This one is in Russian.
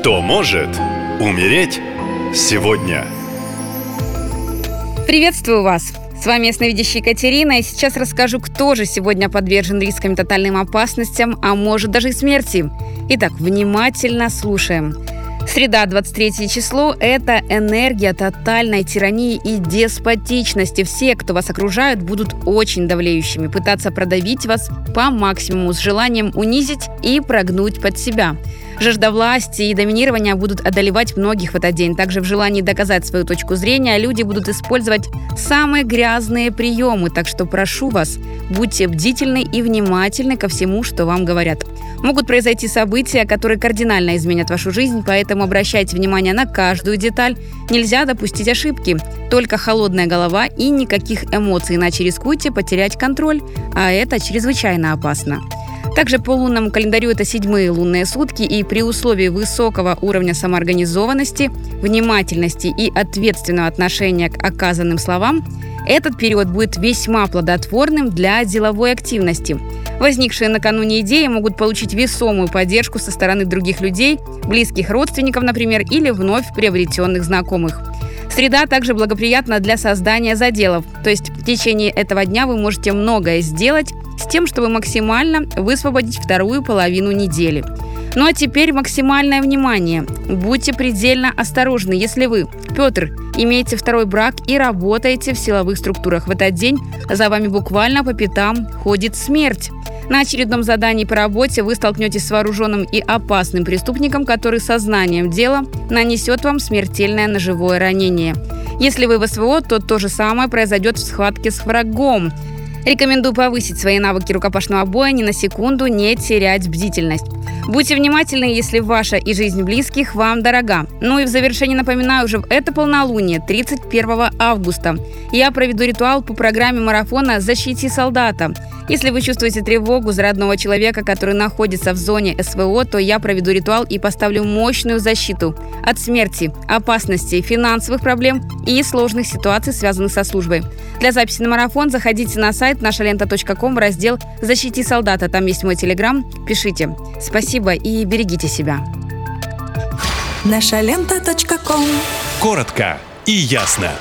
Кто может умереть сегодня? Приветствую вас! С вами ясновидящая Екатерина, и сейчас расскажу, кто же сегодня подвержен рискам тотальным опасностям, а может даже и смерти. Итак, внимательно слушаем. Среда, 23 число – это энергия тотальной тирании и деспотичности. Все, кто вас окружают, будут очень давлеющими, пытаться продавить вас по максимуму с желанием унизить и прогнуть под себя. Жажда власти и доминирования будут одолевать многих в этот день. Также в желании доказать свою точку зрения люди будут использовать самые грязные приемы. Так что прошу вас, будьте бдительны и внимательны ко всему, что вам говорят. Могут произойти события, которые кардинально изменят вашу жизнь, поэтому обращайте внимание на каждую деталь. Нельзя допустить ошибки. Только холодная голова и никаких эмоций, иначе рискуйте потерять контроль, а это чрезвычайно опасно. Также по лунному календарю это седьмые лунные сутки, и при условии высокого уровня самоорганизованности, внимательности и ответственного отношения к оказанным словам, этот период будет весьма плодотворным для деловой активности. Возникшие накануне идеи могут получить весомую поддержку со стороны других людей, близких родственников, например, или вновь приобретенных знакомых. Среда также благоприятна для создания заделов, то есть в течение этого дня вы можете многое сделать с тем, чтобы максимально высвободить вторую половину недели. Ну а теперь максимальное внимание. Будьте предельно осторожны, если вы, Петр, имеете второй брак и работаете в силовых структурах. В этот день за вами буквально по пятам ходит смерть. На очередном задании по работе вы столкнетесь с вооруженным и опасным преступником, который сознанием дела нанесет вам смертельное ножевое ранение. Если вы в СВО, то то же самое произойдет в схватке с врагом. Рекомендую повысить свои навыки рукопашного боя, ни на секунду не терять бдительность. Будьте внимательны, если ваша и жизнь близких вам дорога. Ну и в завершение напоминаю, уже в это полнолуние, 31 августа, я проведу ритуал по программе марафона «Защити солдата». Если вы чувствуете тревогу за родного человека, который находится в зоне СВО, то я проведу ритуал и поставлю мощную защиту от смерти, опасности, финансовых проблем и сложных ситуаций, связанных со службой. Для записи на марафон заходите на сайт нашалента.ком в раздел «Защити солдата». Там есть мой телеграм. Пишите. Спасибо и берегите себя. Нашалента.ком Коротко и ясно.